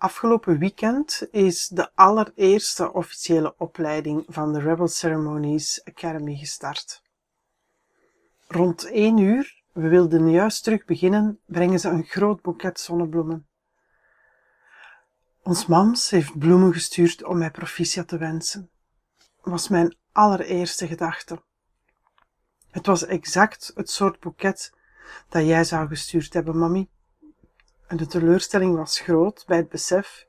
Afgelopen weekend is de allereerste officiële opleiding van de Rebel Ceremonies Academy gestart. Rond 1 uur, we wilden juist terug beginnen, brengen ze een groot boeket zonnebloemen. Ons mams heeft bloemen gestuurd om mij proficiat te wensen. Was mijn allereerste gedachte. Het was exact het soort boeket dat jij zou gestuurd hebben, mami. En de teleurstelling was groot bij het besef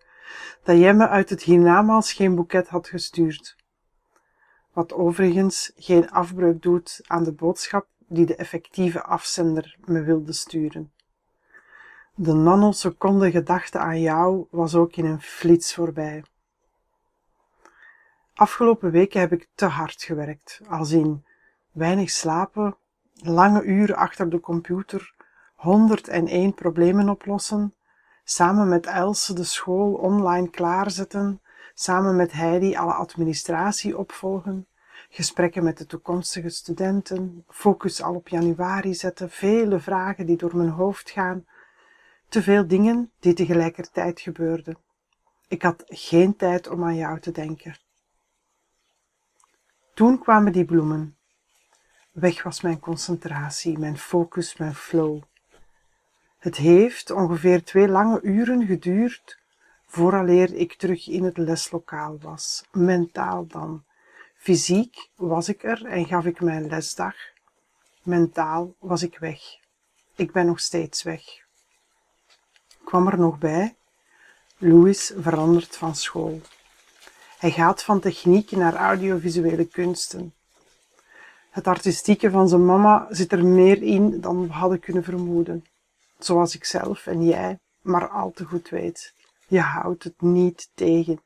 dat jij me uit het hiernamaals geen boeket had gestuurd. Wat overigens geen afbreuk doet aan de boodschap die de effectieve afzender me wilde sturen. De nanoseconde gedachte aan jou was ook in een flits voorbij. Afgelopen weken heb ik te hard gewerkt, als in weinig slapen, lange uren achter de computer, 101 problemen oplossen, samen met Else de school online klaarzetten, samen met Heidi alle administratie opvolgen, gesprekken met de toekomstige studenten, focus al op januari zetten, vele vragen die door mijn hoofd gaan, te veel dingen die tegelijkertijd gebeurden. Ik had geen tijd om aan jou te denken. Toen kwamen die bloemen. Weg was mijn concentratie, mijn focus, mijn flow. Het heeft ongeveer twee lange uren geduurd vooraleer ik terug in het leslokaal was. Mentaal dan. Fysiek was ik er en gaf ik mijn lesdag. Mentaal was ik weg. Ik ben nog steeds weg. Kwam er nog bij, Louis verandert van school. Hij gaat van techniek naar audiovisuele kunsten. Het artistieke van zijn mama zit er meer in dan we hadden kunnen vermoeden zoals ik zelf en jij maar al te goed weet. Je houdt het niet tegen.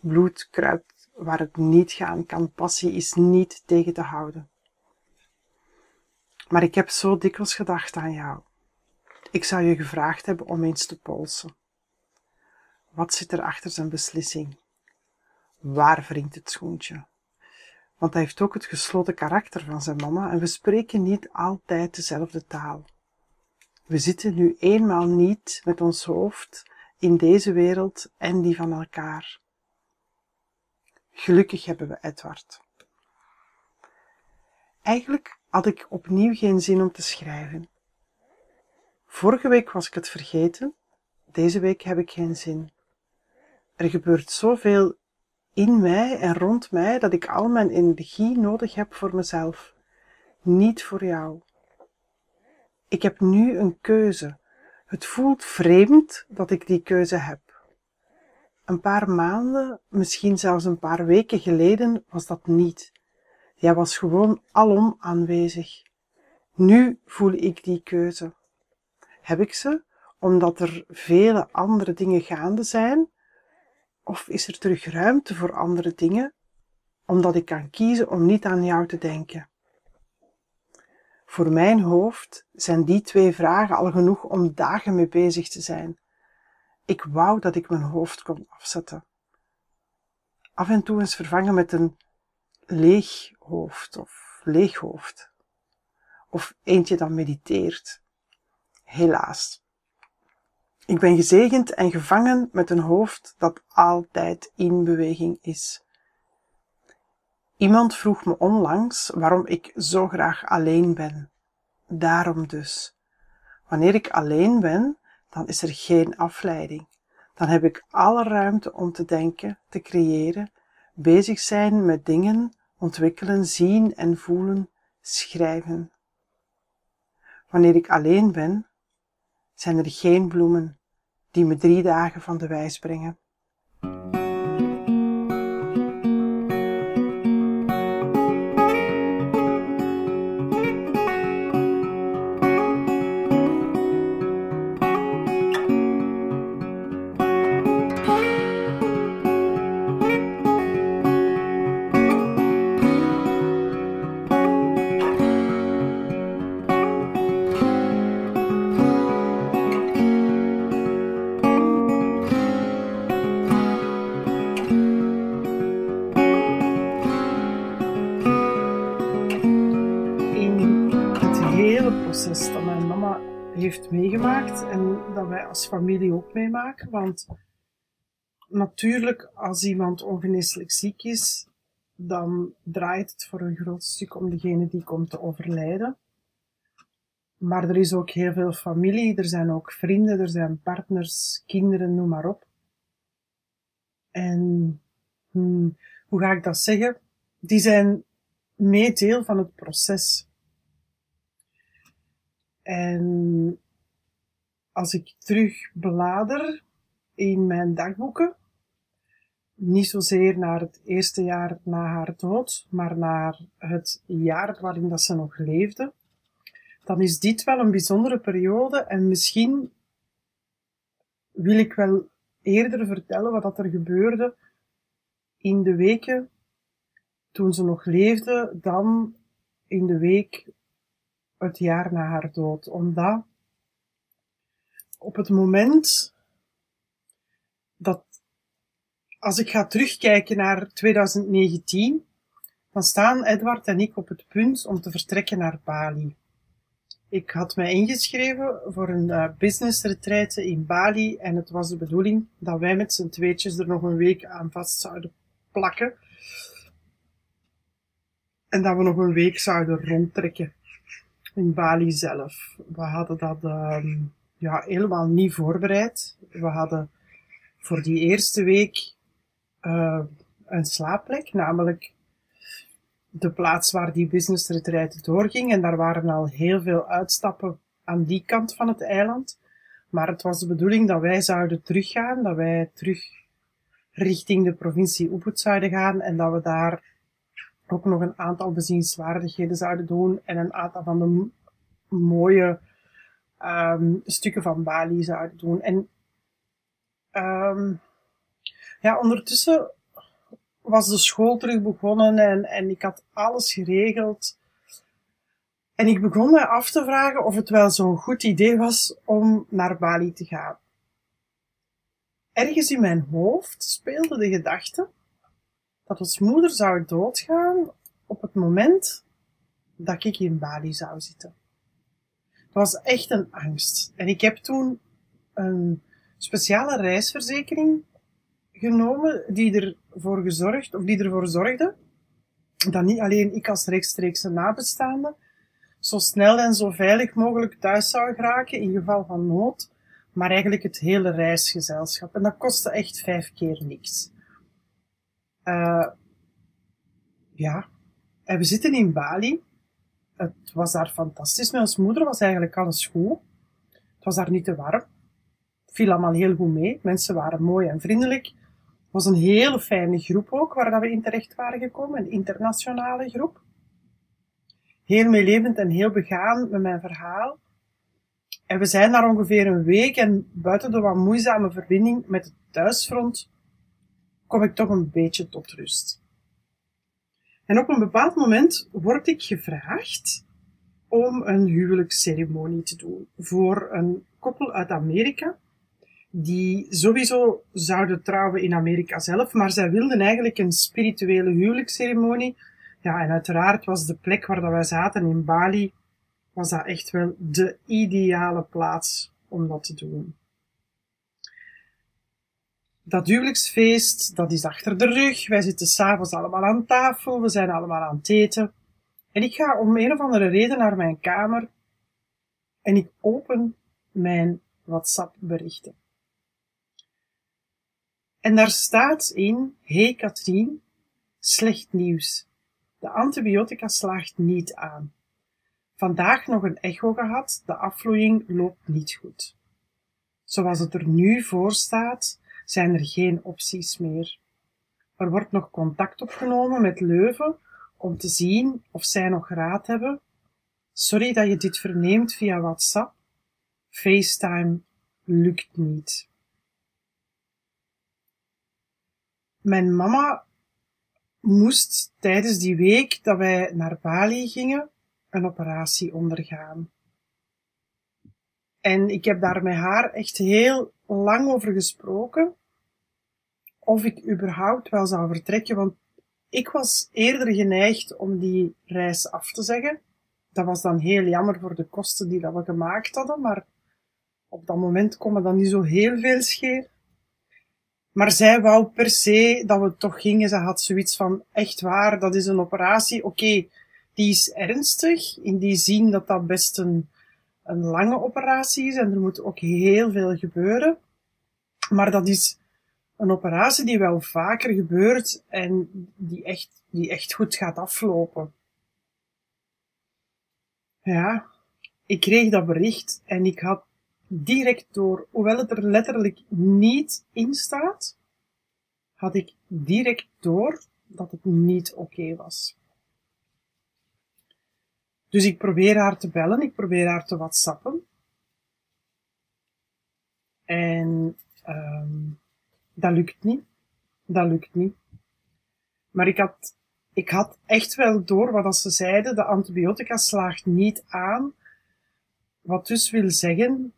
Bloed kruipt waar het niet gaan kan. Passie is niet tegen te houden. Maar ik heb zo dikwijls gedacht aan jou. Ik zou je gevraagd hebben om eens te polsen. Wat zit er achter zijn beslissing? Waar wringt het schoentje? Want hij heeft ook het gesloten karakter van zijn mama en we spreken niet altijd dezelfde taal. We zitten nu eenmaal niet met ons hoofd in deze wereld en die van elkaar. Gelukkig hebben we Edward. Eigenlijk had ik opnieuw geen zin om te schrijven. Vorige week was ik het vergeten, deze week heb ik geen zin. Er gebeurt zoveel in mij en rond mij dat ik al mijn energie nodig heb voor mezelf, niet voor jou. Ik heb nu een keuze. Het voelt vreemd dat ik die keuze heb. Een paar maanden, misschien zelfs een paar weken geleden, was dat niet. Jij was gewoon alom aanwezig. Nu voel ik die keuze. Heb ik ze omdat er vele andere dingen gaande zijn? Of is er terug ruimte voor andere dingen, omdat ik kan kiezen om niet aan jou te denken? Voor mijn hoofd zijn die twee vragen al genoeg om dagen mee bezig te zijn. Ik wou dat ik mijn hoofd kon afzetten. Af en toe eens vervangen met een leeg hoofd of leeg hoofd. Of eentje dat mediteert. Helaas. Ik ben gezegend en gevangen met een hoofd dat altijd in beweging is. Iemand vroeg me onlangs waarom ik zo graag alleen ben. Daarom dus. Wanneer ik alleen ben, dan is er geen afleiding. Dan heb ik alle ruimte om te denken, te creëren, bezig zijn met dingen, ontwikkelen, zien en voelen, schrijven. Wanneer ik alleen ben, zijn er geen bloemen die me drie dagen van de wijs brengen. Heeft meegemaakt en dat wij als familie ook meemaken. Want natuurlijk, als iemand ongeneeslijk ziek is, dan draait het voor een groot stuk om degene die komt te overlijden. Maar er is ook heel veel familie, er zijn ook vrienden, er zijn partners, kinderen, noem maar op. En hmm, hoe ga ik dat zeggen? Die zijn mee deel van het proces. En als ik terug belader in mijn dagboeken, niet zozeer naar het eerste jaar na haar dood, maar naar het jaar waarin dat ze nog leefde, dan is dit wel een bijzondere periode en misschien wil ik wel eerder vertellen wat er gebeurde in de weken toen ze nog leefde dan in de week het jaar na haar dood. Omdat op het moment dat, als ik ga terugkijken naar 2019, dan staan Edward en ik op het punt om te vertrekken naar Bali. Ik had mij ingeschreven voor een uh, business retreat in Bali en het was de bedoeling dat wij met z'n tweetjes er nog een week aan vast zouden plakken. En dat we nog een week zouden rondtrekken in Bali zelf. We hadden dat uh, ja, helemaal niet voorbereid. We hadden voor die eerste week uh, een slaapplek, namelijk de plaats waar die business retreat doorging. En daar waren al heel veel uitstappen aan die kant van het eiland. Maar het was de bedoeling dat wij zouden teruggaan, dat wij terug richting de provincie Ubud zouden gaan en dat we daar ook nog een aantal bezienswaardigheden zouden doen en een aantal van de mooie um, stukken van Bali zouden doen. En um, ja, ondertussen was de school terug begonnen en, en ik had alles geregeld. En ik begon me af te vragen of het wel zo'n goed idee was om naar Bali te gaan. Ergens in mijn hoofd speelde de gedachte dat ons moeder zou doodgaan op het moment dat ik in Bali zou zitten. Het was echt een angst. En ik heb toen een speciale reisverzekering genomen die ervoor gezorgd, of die ervoor zorgde dat niet alleen ik als rechtstreekse nabestaande zo snel en zo veilig mogelijk thuis zou geraken in geval van nood, maar eigenlijk het hele reisgezelschap. En dat kostte echt vijf keer niks. Uh, ja, en we zitten in Bali. Het was daar fantastisch. Ons moeder was eigenlijk alles goed. Het was daar niet te warm. Het viel allemaal heel goed mee. Mensen waren mooi en vriendelijk. Het was een hele fijne groep ook, waar we in terecht waren gekomen. Een internationale groep. Heel meelevend en heel begaan met mijn verhaal. En we zijn daar ongeveer een week en buiten de wat moeizame verbinding met het thuisfront kom ik toch een beetje tot rust. En op een bepaald moment word ik gevraagd om een huwelijksceremonie te doen voor een koppel uit Amerika, die sowieso zouden trouwen in Amerika zelf, maar zij wilden eigenlijk een spirituele huwelijksceremonie. Ja, en uiteraard was de plek waar dat wij zaten in Bali, was dat echt wel de ideale plaats om dat te doen. Dat huwelijksfeest, dat is achter de rug. Wij zitten s'avonds allemaal aan tafel. We zijn allemaal aan het eten. En ik ga om een of andere reden naar mijn kamer. En ik open mijn WhatsApp berichten. En daar staat in, hey Katrien, slecht nieuws. De antibiotica slaagt niet aan. Vandaag nog een echo gehad, de afvloeiing loopt niet goed. Zoals het er nu voor staat, zijn er geen opties meer. Er wordt nog contact opgenomen met Leuven om te zien of zij nog raad hebben. Sorry dat je dit verneemt via WhatsApp. FaceTime lukt niet. Mijn mama moest tijdens die week dat wij naar Bali gingen een operatie ondergaan. En ik heb daar met haar echt heel lang over gesproken. Of ik überhaupt wel zou vertrekken, want ik was eerder geneigd om die reis af te zeggen. Dat was dan heel jammer voor de kosten die dat we gemaakt hadden, maar op dat moment kon dan niet zo heel veel schelen. Maar zij wou per se dat we toch gingen. Ze had zoiets van, echt waar, dat is een operatie. Oké, die is ernstig, in die zin dat dat best een lange operatie is en er moet ook heel veel gebeuren. Maar dat is een operatie die wel vaker gebeurt en die echt, die echt goed gaat aflopen. Ja, ik kreeg dat bericht en ik had direct door, hoewel het er letterlijk niet in staat, had ik direct door dat het niet oké was. Dus ik probeer haar te bellen, ik probeer haar te whatsappen. En dat lukt niet. Dat lukt niet. Maar ik had, ik had echt wel door wat ze zeiden, de antibiotica slaagt niet aan. Wat dus wil zeggen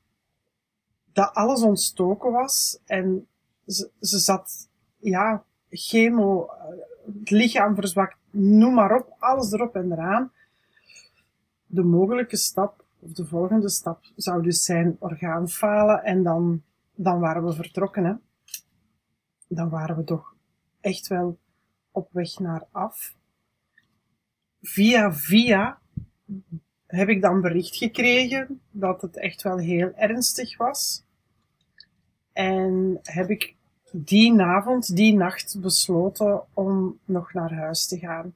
dat alles ontstoken was en ze, ze zat, ja, chemo, het lichaam verzwakt, noem maar op, alles erop en eraan. De mogelijke stap, of de volgende stap, zou dus zijn orgaanfalen en dan, dan waren we vertrokken, hè. Dan waren we toch echt wel op weg naar af. Via via heb ik dan bericht gekregen dat het echt wel heel ernstig was. En heb ik die avond, die nacht besloten om nog naar huis te gaan.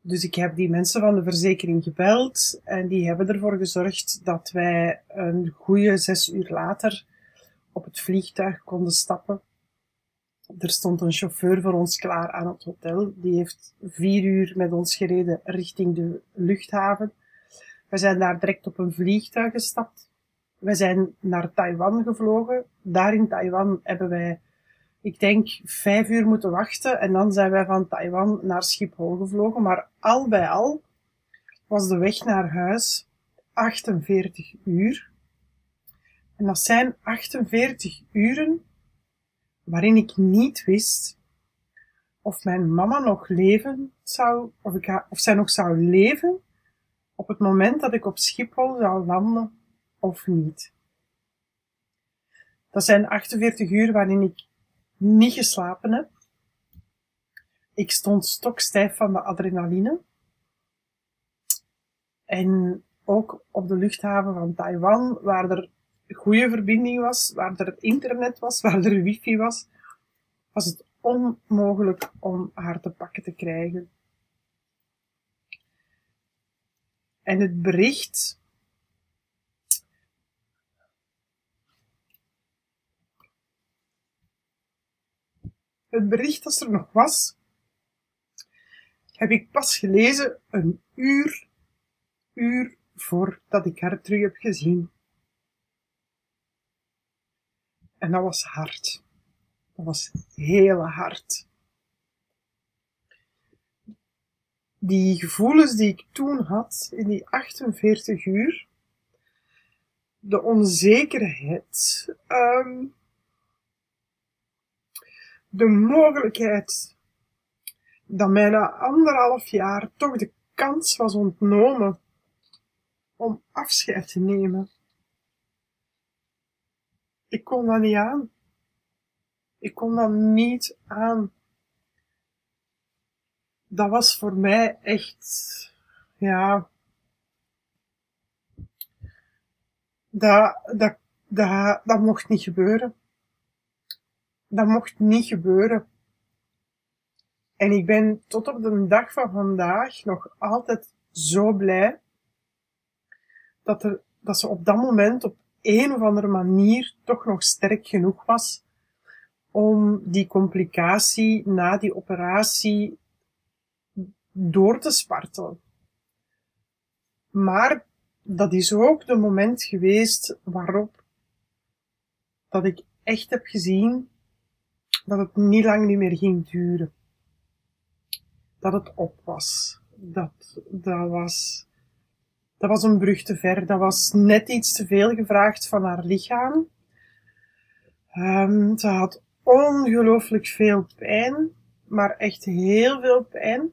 Dus ik heb die mensen van de verzekering gebeld en die hebben ervoor gezorgd dat wij een goede zes uur later op het vliegtuig konden stappen. Er stond een chauffeur voor ons klaar aan het hotel. Die heeft vier uur met ons gereden richting de luchthaven. We zijn daar direct op een vliegtuig gestapt. We zijn naar Taiwan gevlogen. Daar in Taiwan hebben wij, ik denk, vijf uur moeten wachten. En dan zijn wij van Taiwan naar Schiphol gevlogen. Maar al bij al was de weg naar huis 48 uur. En dat zijn 48 uren waarin ik niet wist of mijn mama nog leven zou, of, ik of zij nog zou leven op het moment dat ik op Schiphol zou landen of niet. Dat zijn 48 uur waarin ik niet geslapen heb. Ik stond stokstijf van de adrenaline. En ook op de luchthaven van Taiwan, waar er goede verbinding was, waar er internet was, waar er wifi was, was het onmogelijk om haar te pakken te krijgen. En het bericht het bericht dat er nog was, heb ik pas gelezen een uur, uur voordat ik haar terug heb gezien. En dat was hard. Dat was heel hard. Die gevoelens die ik toen had, in die 48 uur, de onzekerheid, um, de mogelijkheid dat mij na anderhalf jaar toch de kans was ontnomen om afscheid te nemen. Ik kon dat niet aan. Ik kon dat niet aan. Dat was voor mij echt, ja, dat, dat, dat, dat mocht niet gebeuren. Dat mocht niet gebeuren. En ik ben tot op de dag van vandaag nog altijd zo blij dat, er, dat ze op dat moment op een of andere manier toch nog sterk genoeg was om die complicatie na die operatie door te spartelen. Maar dat is ook de moment geweest waarop dat ik echt heb gezien dat het niet lang niet meer ging duren. Dat het op was. Dat, dat was, dat was een brug te ver. Dat was net iets te veel gevraagd van haar lichaam. Um, ze had ongelooflijk veel pijn, maar echt heel veel pijn.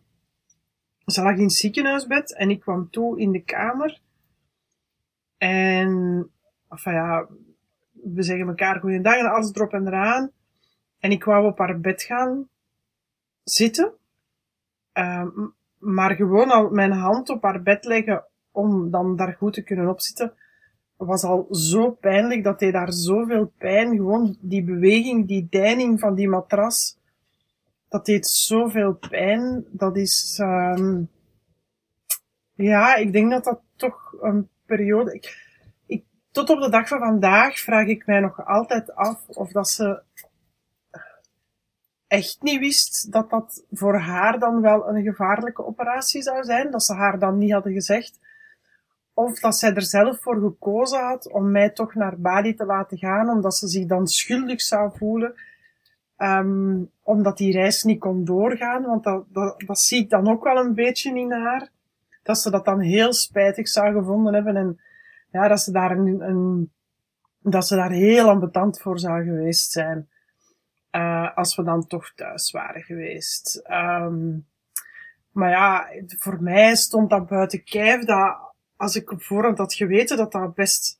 Ze lag in het ziekenhuisbed en ik kwam toe in de kamer. En, enfin ja, we zeggen elkaar goeiedag en alles erop en eraan. En ik wou op haar bed gaan zitten. Uh, maar gewoon al mijn hand op haar bed leggen om dan daar goed te kunnen opzitten, was al zo pijnlijk. Dat deed daar zoveel pijn. Gewoon die beweging, die deining van die matras. Dat deed zoveel pijn. Dat is, um, ja, ik denk dat dat toch een periode, ik, ik, tot op de dag van vandaag vraag ik mij nog altijd af of dat ze echt niet wist dat dat voor haar dan wel een gevaarlijke operatie zou zijn, dat ze haar dan niet hadden gezegd, of dat zij er zelf voor gekozen had om mij toch naar Bali te laten gaan, omdat ze zich dan schuldig zou voelen, um, omdat die reis niet kon doorgaan, want dat, dat, dat zie ik dan ook wel een beetje in haar, dat ze dat dan heel spijtig zou gevonden hebben en ja, dat ze daar een, een dat ze daar heel ambetant voor zou geweest zijn. Uh, als we dan toch thuis waren geweest. Um, maar ja, voor mij stond dat buiten kijf dat als ik op voorhand had geweten dat dat best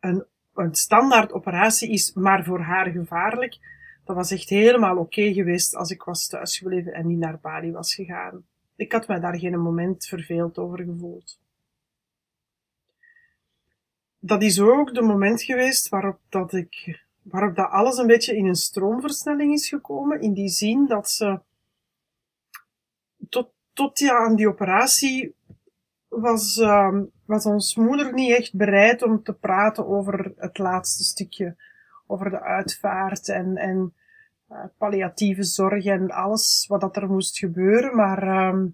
een, een standaard operatie is, maar voor haar gevaarlijk, dat was echt helemaal oké geweest als ik was thuisgebleven en niet naar Bali was gegaan. Ik had mij daar geen moment verveeld over gevoeld. Dat is ook de moment geweest waarop dat ik waarop dat alles een beetje in een stroomversnelling is gekomen, in die zin dat ze tot, tot ja, aan die operatie was, uh, was ons moeder niet echt bereid om te praten over het laatste stukje, over de uitvaart en, en uh, palliatieve zorg en alles wat dat er moest gebeuren, maar uh,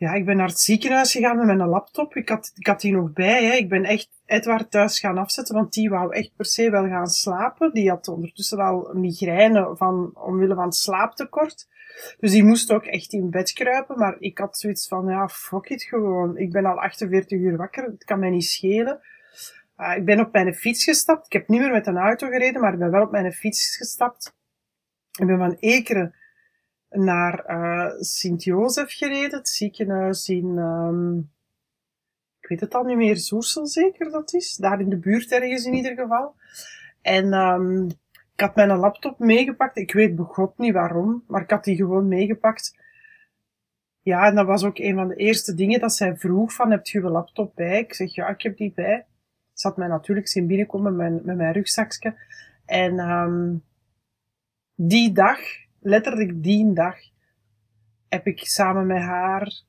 ja, ik ben naar het ziekenhuis gegaan met mijn laptop. Ik had, ik had die nog bij. Hè. Ik ben echt Edward thuis gaan afzetten, want die wou echt per se wel gaan slapen. Die had ondertussen al migraine van, omwille van slaaptekort. Dus die moest ook echt in bed kruipen. Maar ik had zoiets van, ja, fuck it gewoon. Ik ben al 48 uur wakker. Het kan mij niet schelen. Uh, ik ben op mijn fiets gestapt. Ik heb niet meer met een auto gereden, maar ik ben wel op mijn fiets gestapt. Ik ben van Ekeren naar uh, Sint-Jozef gereden, het ziekenhuis in, um, ik weet het al niet meer, Zoersel zeker dat is, daar in de buurt ergens in ieder geval. En um, ik had mijn laptop meegepakt, ik weet begot niet waarom, maar ik had die gewoon meegepakt. Ja, en dat was ook een van de eerste dingen dat zij vroeg van, heb je je laptop bij? Ik zeg, ja, ik heb die bij. Ze had mij natuurlijk zien binnenkomen met mijn, met mijn rugzakje. En um, die dag letterlijk die dag heb ik samen met haar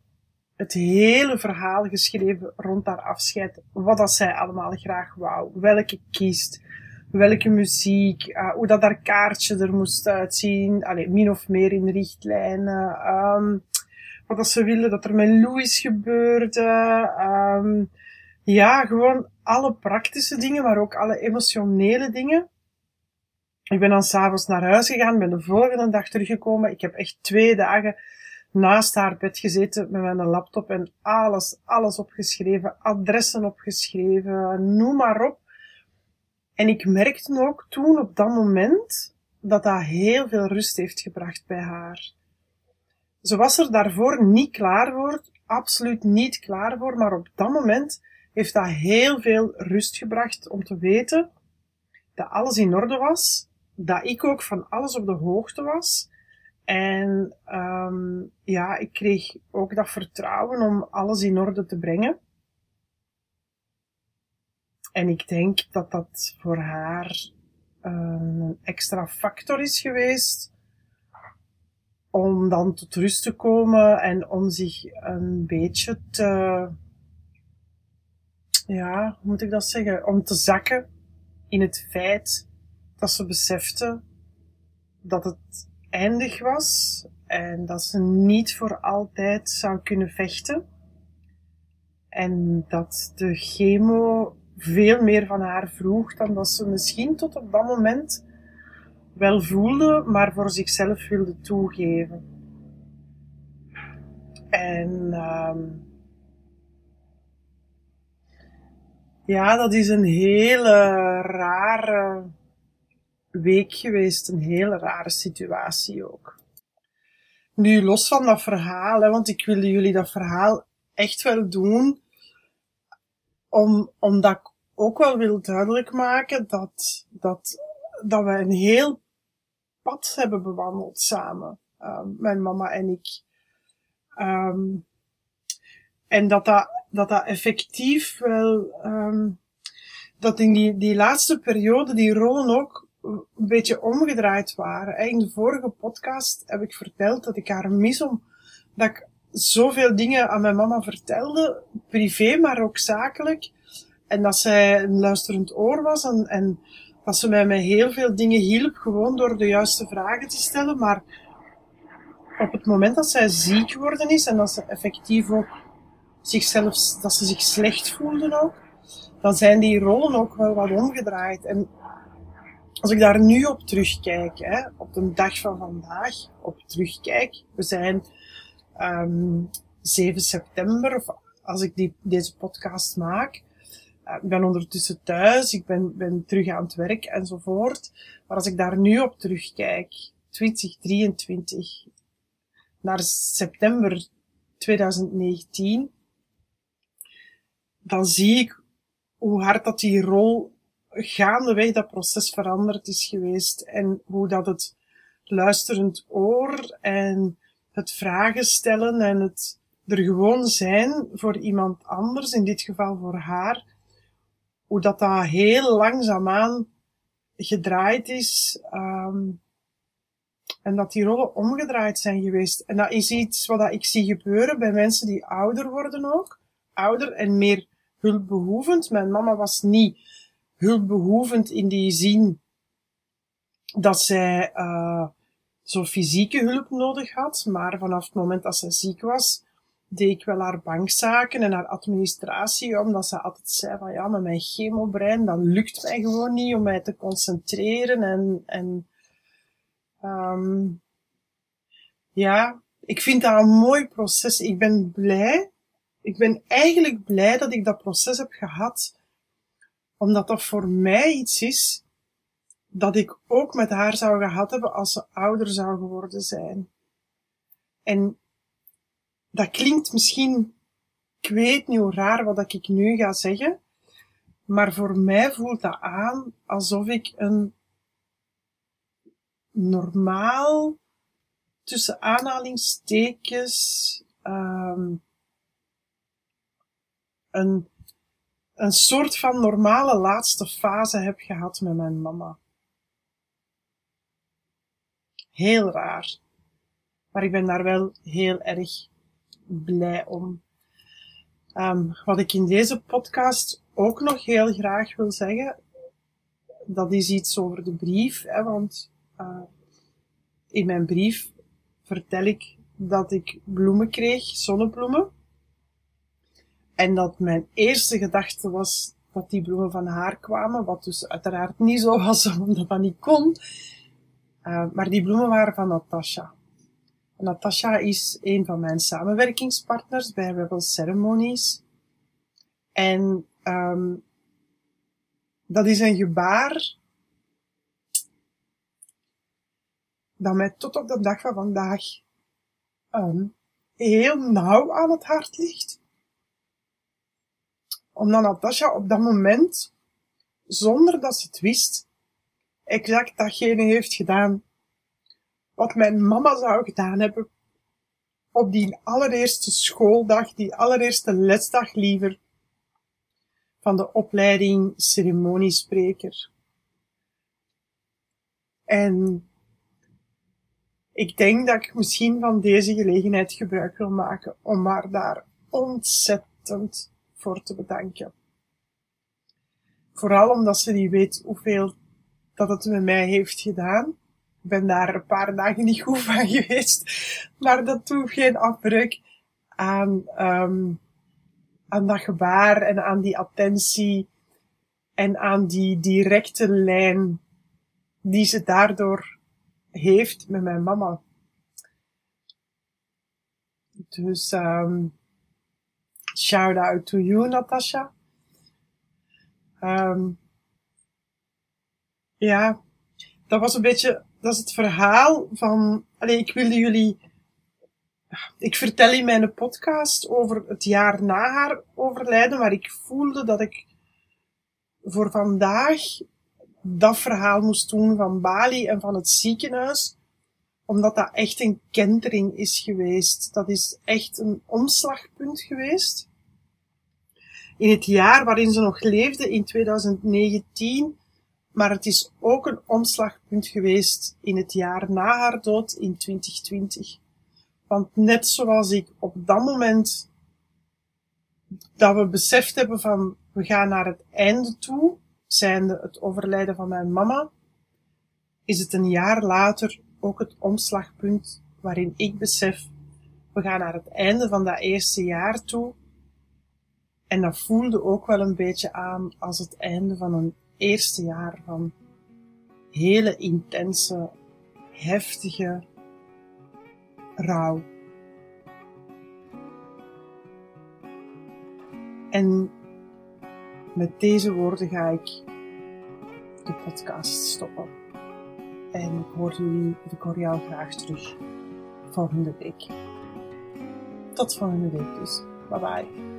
het hele verhaal geschreven rond haar afscheid. Wat dat zij allemaal graag wou. Welke kiest. Welke muziek. Uh, hoe dat haar kaartje er moest uitzien. Allee, min of meer in richtlijnen. Um, wat dat ze wilde dat er met Louis gebeurde. Um, ja, gewoon alle praktische dingen, maar ook alle emotionele dingen. Ik ben dan s'avonds naar huis gegaan, ben de volgende dag teruggekomen. Ik heb echt twee dagen naast haar bed gezeten met mijn laptop en alles, alles opgeschreven, adressen opgeschreven, noem maar op. En ik merkte ook toen op dat moment dat dat heel veel rust heeft gebracht bij haar. Ze was er daarvoor niet klaar voor, absoluut niet klaar voor, maar op dat moment heeft dat heel veel rust gebracht om te weten dat alles in orde was dat ik ook van alles op de hoogte was. En um, ja, ik kreeg ook dat vertrouwen om alles in orde te brengen. En ik denk dat dat voor haar een extra factor is geweest om dan tot rust te komen en om zich een beetje te, ja, hoe moet ik dat zeggen, om te zakken in het feit dat ze besefte dat het eindig was en dat ze niet voor altijd zou kunnen vechten. En dat de chemo veel meer van haar vroeg dan dat ze misschien tot op dat moment wel voelde, maar voor zichzelf wilde toegeven. En um, ja, dat is een hele rare week geweest. Een hele rare situatie ook. Nu, los van dat verhaal, hè, want ik wilde jullie dat verhaal echt wel doen, om, omdat ik ook wel wil duidelijk maken dat, dat dat we een heel pad hebben bewandeld samen. Uh, mijn mama en ik. Um, en dat dat, dat dat effectief wel, um, dat in die, die laatste periode die rollen ook een beetje omgedraaid waren. In de vorige podcast heb ik verteld dat ik haar mis om, dat ik zoveel dingen aan mijn mama vertelde, privé, maar ook zakelijk. En dat zij een luisterend oor was en, en dat ze mij met heel veel dingen hielp, gewoon door de juiste vragen te stellen. Maar op het moment dat zij ziek geworden is en dat ze effectief ook zichzelf, dat ze zich slecht voelde ook, dan zijn die rollen ook wel wat omgedraaid. En als ik daar nu op terugkijk, hè, op de dag van vandaag, op terugkijk, we zijn um, 7 september, of als ik die, deze podcast maak, uh, ik ben ondertussen thuis, ik ben, ben terug aan het werk enzovoort. Maar als ik daar nu op terugkijk, 2023, naar september 2019, dan zie ik hoe hard dat die rol gaandeweg dat proces veranderd is geweest en hoe dat het luisterend oor en het vragen stellen en het er gewoon zijn voor iemand anders, in dit geval voor haar, hoe dat dat heel langzaamaan gedraaid is, um, en dat die rollen omgedraaid zijn geweest. En dat is iets wat ik zie gebeuren bij mensen die ouder worden ook. Ouder en meer hulpbehoevend. Mijn mama was niet hulpbehoevend in die zin dat zij uh, zo fysieke hulp nodig had, maar vanaf het moment dat zij ziek was, deed ik wel haar bankzaken en haar administratie, omdat ze altijd zei van ja, met mijn chemobrein, dat lukt mij gewoon niet om mij te concentreren en, en um, ja, ik vind dat een mooi proces. Ik ben blij. Ik ben eigenlijk blij dat ik dat proces heb gehad, omdat dat voor mij iets is dat ik ook met haar zou gehad hebben als ze ouder zou geworden zijn. En dat klinkt misschien, ik weet niet hoe raar wat ik nu ga zeggen, maar voor mij voelt dat aan alsof ik een normaal, tussen aanhalingstekens, um, een, een soort van normale laatste fase heb gehad met mijn mama. Heel raar. Maar ik ben daar wel heel erg blij om. Um, wat ik in deze podcast ook nog heel graag wil zeggen, dat is iets over de brief, hè, want uh, in mijn brief vertel ik dat ik bloemen kreeg, zonnebloemen. En dat mijn eerste gedachte was dat die bloemen van haar kwamen, wat dus uiteraard niet zo was, omdat dat niet kon. Uh, maar die bloemen waren van Natasha. Natasha is een van mijn samenwerkingspartners bij Rebel Ceremonies. En um, dat is een gebaar dat mij tot op de dag van vandaag um, heel nauw aan het hart ligt. Omdat Natasha op dat moment, zonder dat ze het wist, exact datgene heeft gedaan wat mijn mama zou gedaan hebben op die allereerste schooldag, die allereerste lesdag liever, van de opleiding ceremoniespreker. En ik denk dat ik misschien van deze gelegenheid gebruik wil maken om haar daar ontzettend voor te bedanken. Vooral omdat ze niet weet hoeveel dat het met mij heeft gedaan. Ik ben daar een paar dagen niet goed van geweest, maar dat doet geen afbreuk aan, um, aan dat gebaar en aan die attentie en aan die directe lijn die ze daardoor heeft met mijn mama. Dus um, shout out to you, Natasha. Um, ja, dat was een beetje, dat is het verhaal van, allee, ik wilde jullie, ik vertel in mijn podcast over het jaar na haar overlijden, maar ik voelde dat ik voor vandaag dat verhaal moest doen van Bali en van het ziekenhuis, omdat dat echt een kentering is geweest. Dat is echt een omslagpunt geweest. In het jaar waarin ze nog leefde, in 2019, maar het is ook een omslagpunt geweest in het jaar na haar dood, in 2020. Want net zoals ik op dat moment dat we beseft hebben van we gaan naar het einde toe, zijnde het overlijden van mijn mama, is het een jaar later ook het omslagpunt waarin ik besef, we gaan naar het einde van dat eerste jaar toe. En dat voelde ook wel een beetje aan als het einde van een eerste jaar van hele intense, heftige rouw. En met deze woorden ga ik de podcast stoppen. En ik hoor jullie, ik hoor jou graag terug volgende week. Tot volgende week dus. Bye bye.